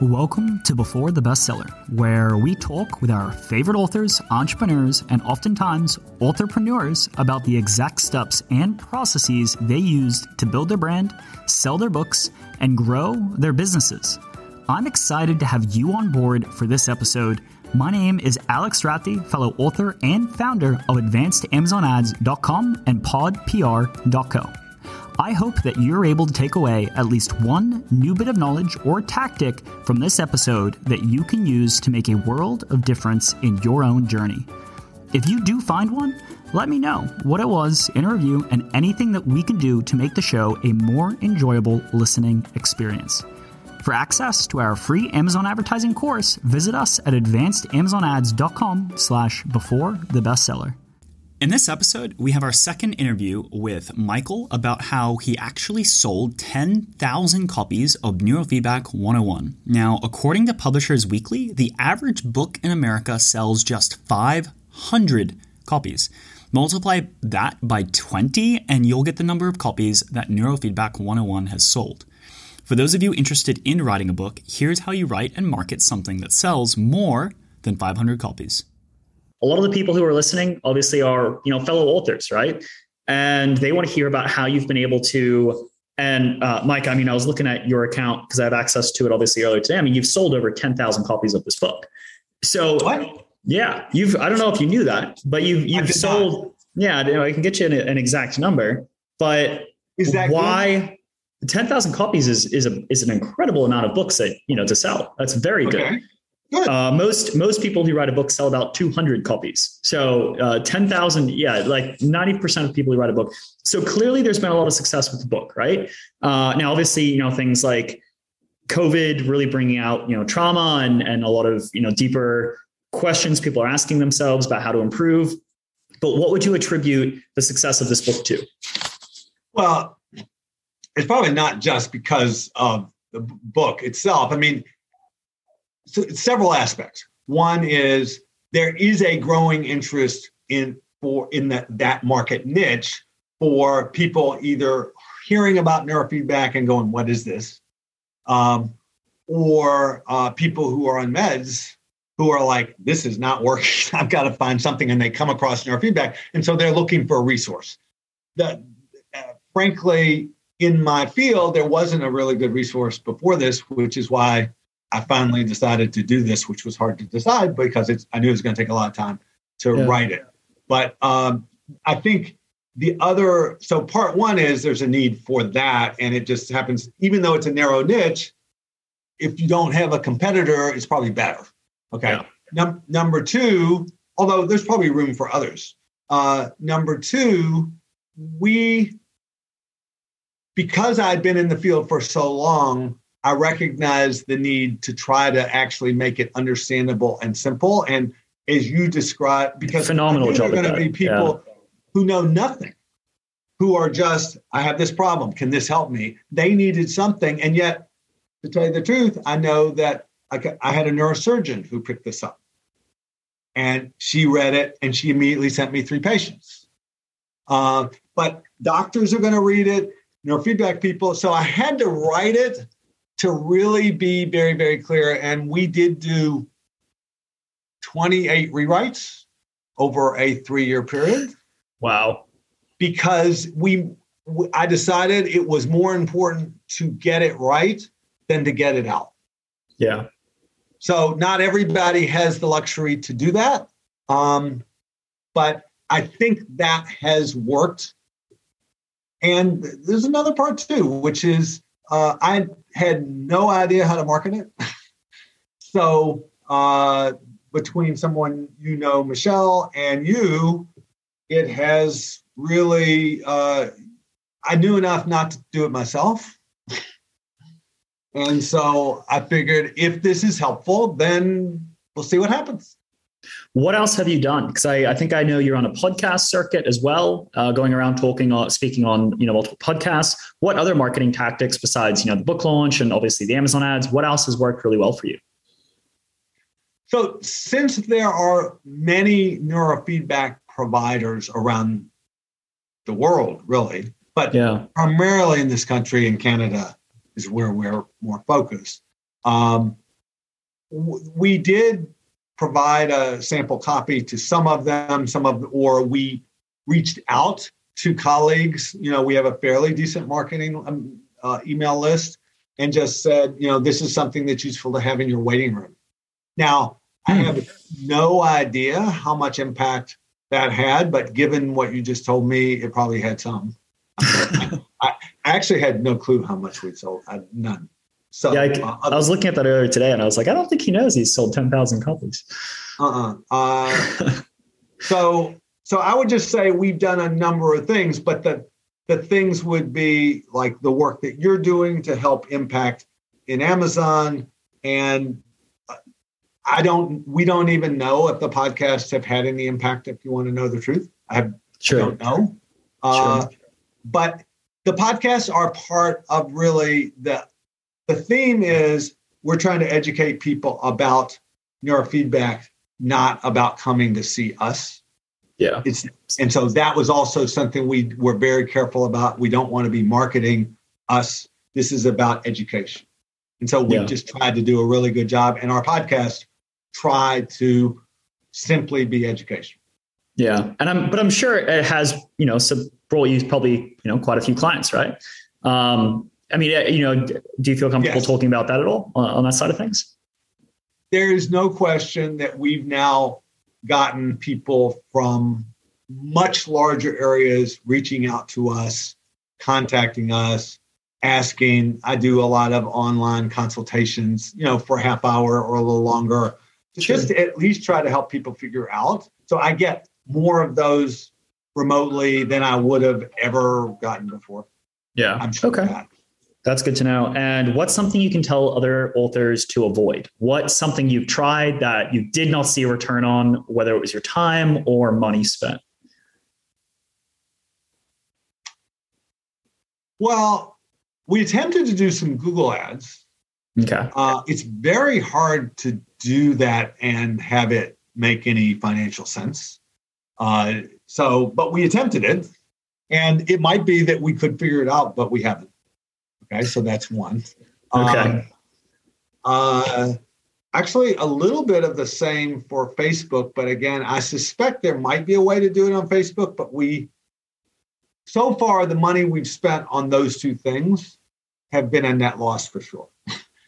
Welcome to Before the Bestseller, where we talk with our favorite authors, entrepreneurs, and oftentimes entrepreneurs about the exact steps and processes they used to build their brand, sell their books, and grow their businesses. I'm excited to have you on board for this episode. My name is Alex Strathdee, fellow author and founder of AdvancedAmazonAds.com and PodPR.co. I hope that you're able to take away at least one new bit of knowledge or tactic from this episode that you can use to make a world of difference in your own journey. If you do find one, let me know what it was in a review and anything that we can do to make the show a more enjoyable listening experience. For access to our free Amazon advertising course, visit us at advancedamazonads.com slash before the bestseller. In this episode, we have our second interview with Michael about how he actually sold 10,000 copies of Neurofeedback 101. Now, according to Publishers Weekly, the average book in America sells just 500 copies. Multiply that by 20, and you'll get the number of copies that Neurofeedback 101 has sold. For those of you interested in writing a book, here's how you write and market something that sells more than 500 copies a lot of the people who are listening obviously are you know fellow authors right and they want to hear about how you've been able to and uh, mike i mean i was looking at your account because i have access to it obviously earlier today i mean you've sold over 10000 copies of this book so what? yeah you've i don't know if you knew that but you've you've sold not. yeah you know, i can get you an, an exact number but is that why good? 10,000 copies is is a is an incredible amount of books that you know to sell. That's very okay. good. Uh, most most people who write a book sell about 200 copies. So uh, 10,000, yeah, like 90% of people who write a book. So clearly, there's been a lot of success with the book, right? Uh, now, obviously, you know things like COVID really bringing out you know trauma and and a lot of you know deeper questions people are asking themselves about how to improve. But what would you attribute the success of this book to? Well, it's probably not just because of the book itself. I mean, so several aspects. One is there is a growing interest in for in that that market niche for people either hearing about neurofeedback and going, "What is this?" Um, or uh, people who are on meds who are like, "This is not working. I've got to find something," and they come across neurofeedback, and so they're looking for a resource. That, uh, frankly, in my field, there wasn't a really good resource before this, which is why I finally decided to do this, which was hard to decide because it's I knew it was going to take a lot of time to yeah. write it. But um, I think the other so part one is there's a need for that, and it just happens even though it's a narrow niche. If you don't have a competitor, it's probably better. Okay. Yeah. Num- number two, although there's probably room for others. Uh, number two, we because I'd been in the field for so long, I recognize the need to try to actually make it understandable and simple. And as you describe, because phenomenal job. There are going to be people yeah. who know nothing, who are just, I have this problem. Can this help me? They needed something, and yet, to tell you the truth, I know that I, I had a neurosurgeon who picked this up, and she read it, and she immediately sent me three patients. Uh, but doctors are going to read it, neurofeedback people. So I had to write it to really be very, very clear, and we did do 28 rewrites over a three year period. Wow. Because we, I decided it was more important to get it right than to get it out. Yeah. So not everybody has the luxury to do that. Um, but I think that has worked. And there's another part too, which is uh, I had no idea how to market it. so uh, between someone you know, Michelle, and you, it has really. Uh, I knew enough not to do it myself. And so I figured if this is helpful, then we'll see what happens. What else have you done? Because I, I, think I know you're on a podcast circuit as well, uh, going around talking, uh, speaking on you know multiple podcasts. What other marketing tactics besides you know the book launch and obviously the Amazon ads? What else has worked really well for you? So since there are many neurofeedback providers around the world, really, but yeah. primarily in this country and Canada is where we're more focused. Um, we did provide a sample copy to some of them, some of, or we reached out to colleagues. You know, we have a fairly decent marketing um, uh, email list and just said, you know, this is something that's useful to have in your waiting room. Now, I hmm. have no idea how much impact that had, but given what you just told me, it probably had some. I, I actually had no clue how much we'd sold. I, none. So yeah, I, uh, I, was looking at that earlier today, and I was like, I don't think he knows he's sold ten thousand copies. Uh-uh. Uh, so, so I would just say we've done a number of things, but the the things would be like the work that you're doing to help impact in Amazon, and uh, I don't. We don't even know if the podcasts have had any impact. If you want to know the truth, I, sure. don't know. Uh, sure. But the podcasts are part of really the the theme is we're trying to educate people about neurofeedback, not about coming to see us. Yeah. It's and so that was also something we were very careful about. We don't want to be marketing us. This is about education. And so we yeah. just tried to do a really good job. And our podcast tried to simply be education. Yeah. And I'm but I'm sure it has, you know, some you probably, you know, quite a few clients, right? Um, I mean, uh, you know, do you feel comfortable yes. talking about that at all on, on that side of things? There is no question that we've now gotten people from much larger areas reaching out to us, contacting us, asking. I do a lot of online consultations, you know, for a half hour or a little longer, sure. just to at least try to help people figure out. So I get more of those remotely than I would have ever gotten before. Yeah. I'm sure okay. That. That's good to know. And what's something you can tell other authors to avoid? What's something you've tried that you did not see a return on, whether it was your time or money spent? Well, we attempted to do some Google ads. Okay. Uh, it's very hard to do that and have it make any financial sense. Uh, so, but we attempted it, and it might be that we could figure it out, but we haven't. Okay, so that's one. Okay. Um, uh, actually, a little bit of the same for Facebook, but again, I suspect there might be a way to do it on Facebook, but we, so far, the money we've spent on those two things have been a net loss for sure.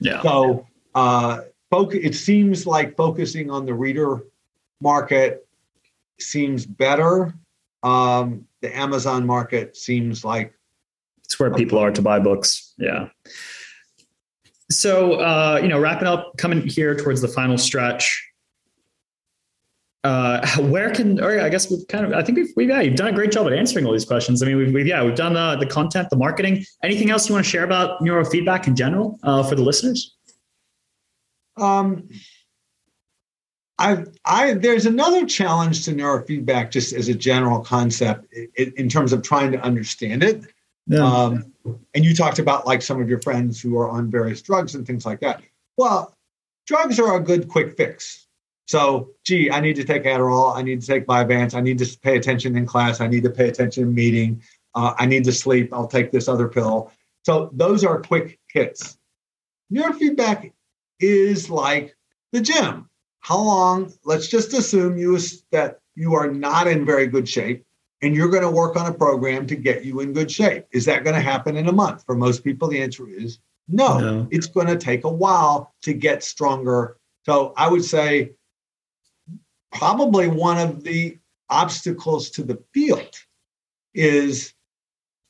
Yeah. So, uh, focus, it seems like focusing on the reader market seems better. Um, the Amazon market seems like it's where people are to buy books. Yeah. So, uh, you know, wrapping up, coming here towards the final stretch. Uh, where can, or I guess we've kind of, I think we've, we've, yeah, you've done a great job at answering all these questions. I mean, we've, we've yeah, we've done the, the content, the marketing. Anything else you want to share about neurofeedback in general uh, for the listeners? Um, I, I, there's another challenge to neurofeedback just as a general concept in, in terms of trying to understand it. Yeah. Um, and you talked about like some of your friends who are on various drugs and things like that. Well, drugs are a good quick fix. So, gee, I need to take Adderall. I need to take Vyvanse. I need to pay attention in class. I need to pay attention in meeting. Uh, I need to sleep. I'll take this other pill. So those are quick hits. Neurofeedback is like the gym. How long? Let's just assume you that you are not in very good shape and you're going to work on a program to get you in good shape. Is that going to happen in a month? For most people, the answer is no. no. It's going to take a while to get stronger. So I would say probably one of the obstacles to the field is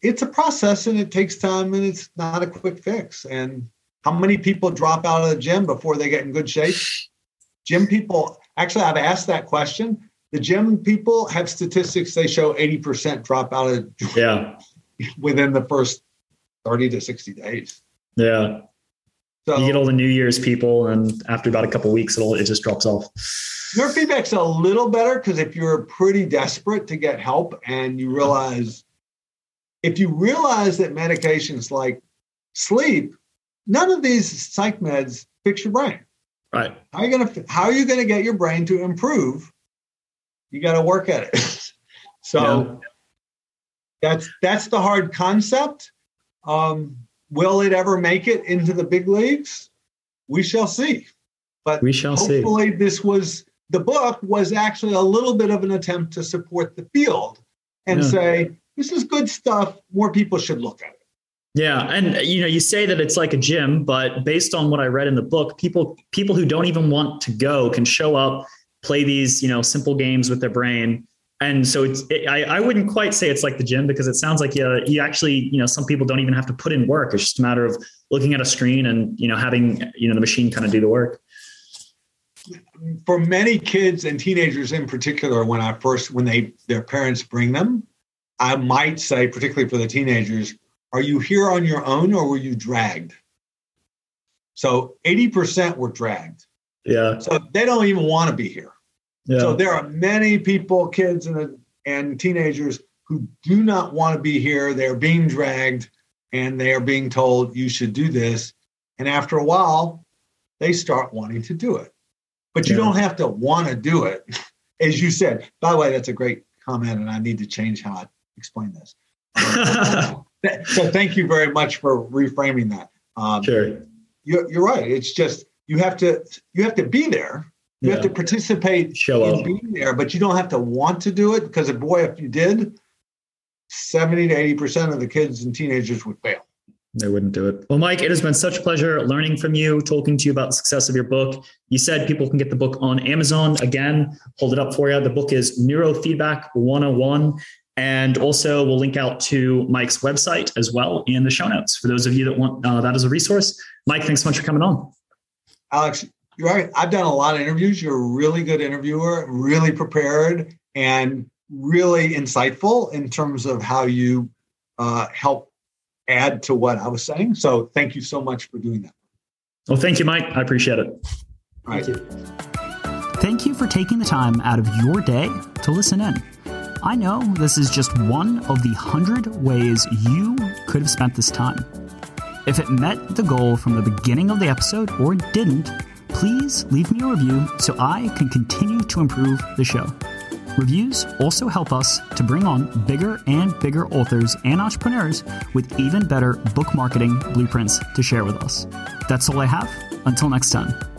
it's a process and it takes time and it's not a quick fix. And how many people drop out of the gym before they get in good shape? Gym people, actually, I've asked that question the gym people have statistics they show 80% drop out of yeah. within the first 30 to 60 days. Yeah. So you get all the new year's people and after about a couple weeks it'll it just drops off. Neurofeedback's a little better because if you're pretty desperate to get help and you realize if you realize that medications like sleep none of these psych meds fix your brain. Right. How are you going to how are you going to get your brain to improve you got to work at it. so yeah. that's that's the hard concept. Um, will it ever make it into the big leagues? We shall see. But we shall hopefully see. this was the book was actually a little bit of an attempt to support the field and yeah. say this is good stuff. More people should look at it. Yeah, and you know, you say that it's like a gym, but based on what I read in the book, people people who don't even want to go can show up, play these you know simple games with their brain, and so it's it, I, I wouldn't quite say it's like the gym because it sounds like you, you actually you know some people don't even have to put in work. It's just a matter of looking at a screen and you know having you know the machine kind of do the work. For many kids and teenagers in particular when i first when they their parents bring them i might say particularly for the teenagers are you here on your own or were you dragged? So 80% were dragged. Yeah. So they don't even want to be here yeah. So there are many people, kids and, and teenagers who do not want to be here. They're being dragged and they are being told you should do this. And after a while, they start wanting to do it. But you yeah. don't have to want to do it. As you said, by the way, that's a great comment, and I need to change how I explain this. so thank you very much for reframing that. Um, sure. You're, you're right. It's just you have to you have to be there you yeah. have to participate Show in up. being there, but you don't have to want to do it because, boy, if you did, 70 to 80% of the kids and teenagers would fail. They wouldn't do it. Well, Mike, it has been such a pleasure learning from you, talking to you about the success of your book. You said people can get the book on Amazon. Again, hold it up for you. The book is Neurofeedback 101. And also, we'll link out to Mike's website as well in the show notes for those of you that want uh, that as a resource. Mike, thanks so much for coming on. Alex, you're right. I've done a lot of interviews. You're a really good interviewer, really prepared, and really insightful in terms of how you uh, help add to what I was saying. So thank you so much for doing that. Well, thank you, Mike. I appreciate it. All right. Thank you. Thank you for taking the time out of your day to listen in. I know this is just one of the hundred ways you could have spent this time. If it met the goal from the beginning of the episode or didn't, please leave me a review so I can continue to improve the show. Reviews also help us to bring on bigger and bigger authors and entrepreneurs with even better book marketing blueprints to share with us. That's all I have. Until next time.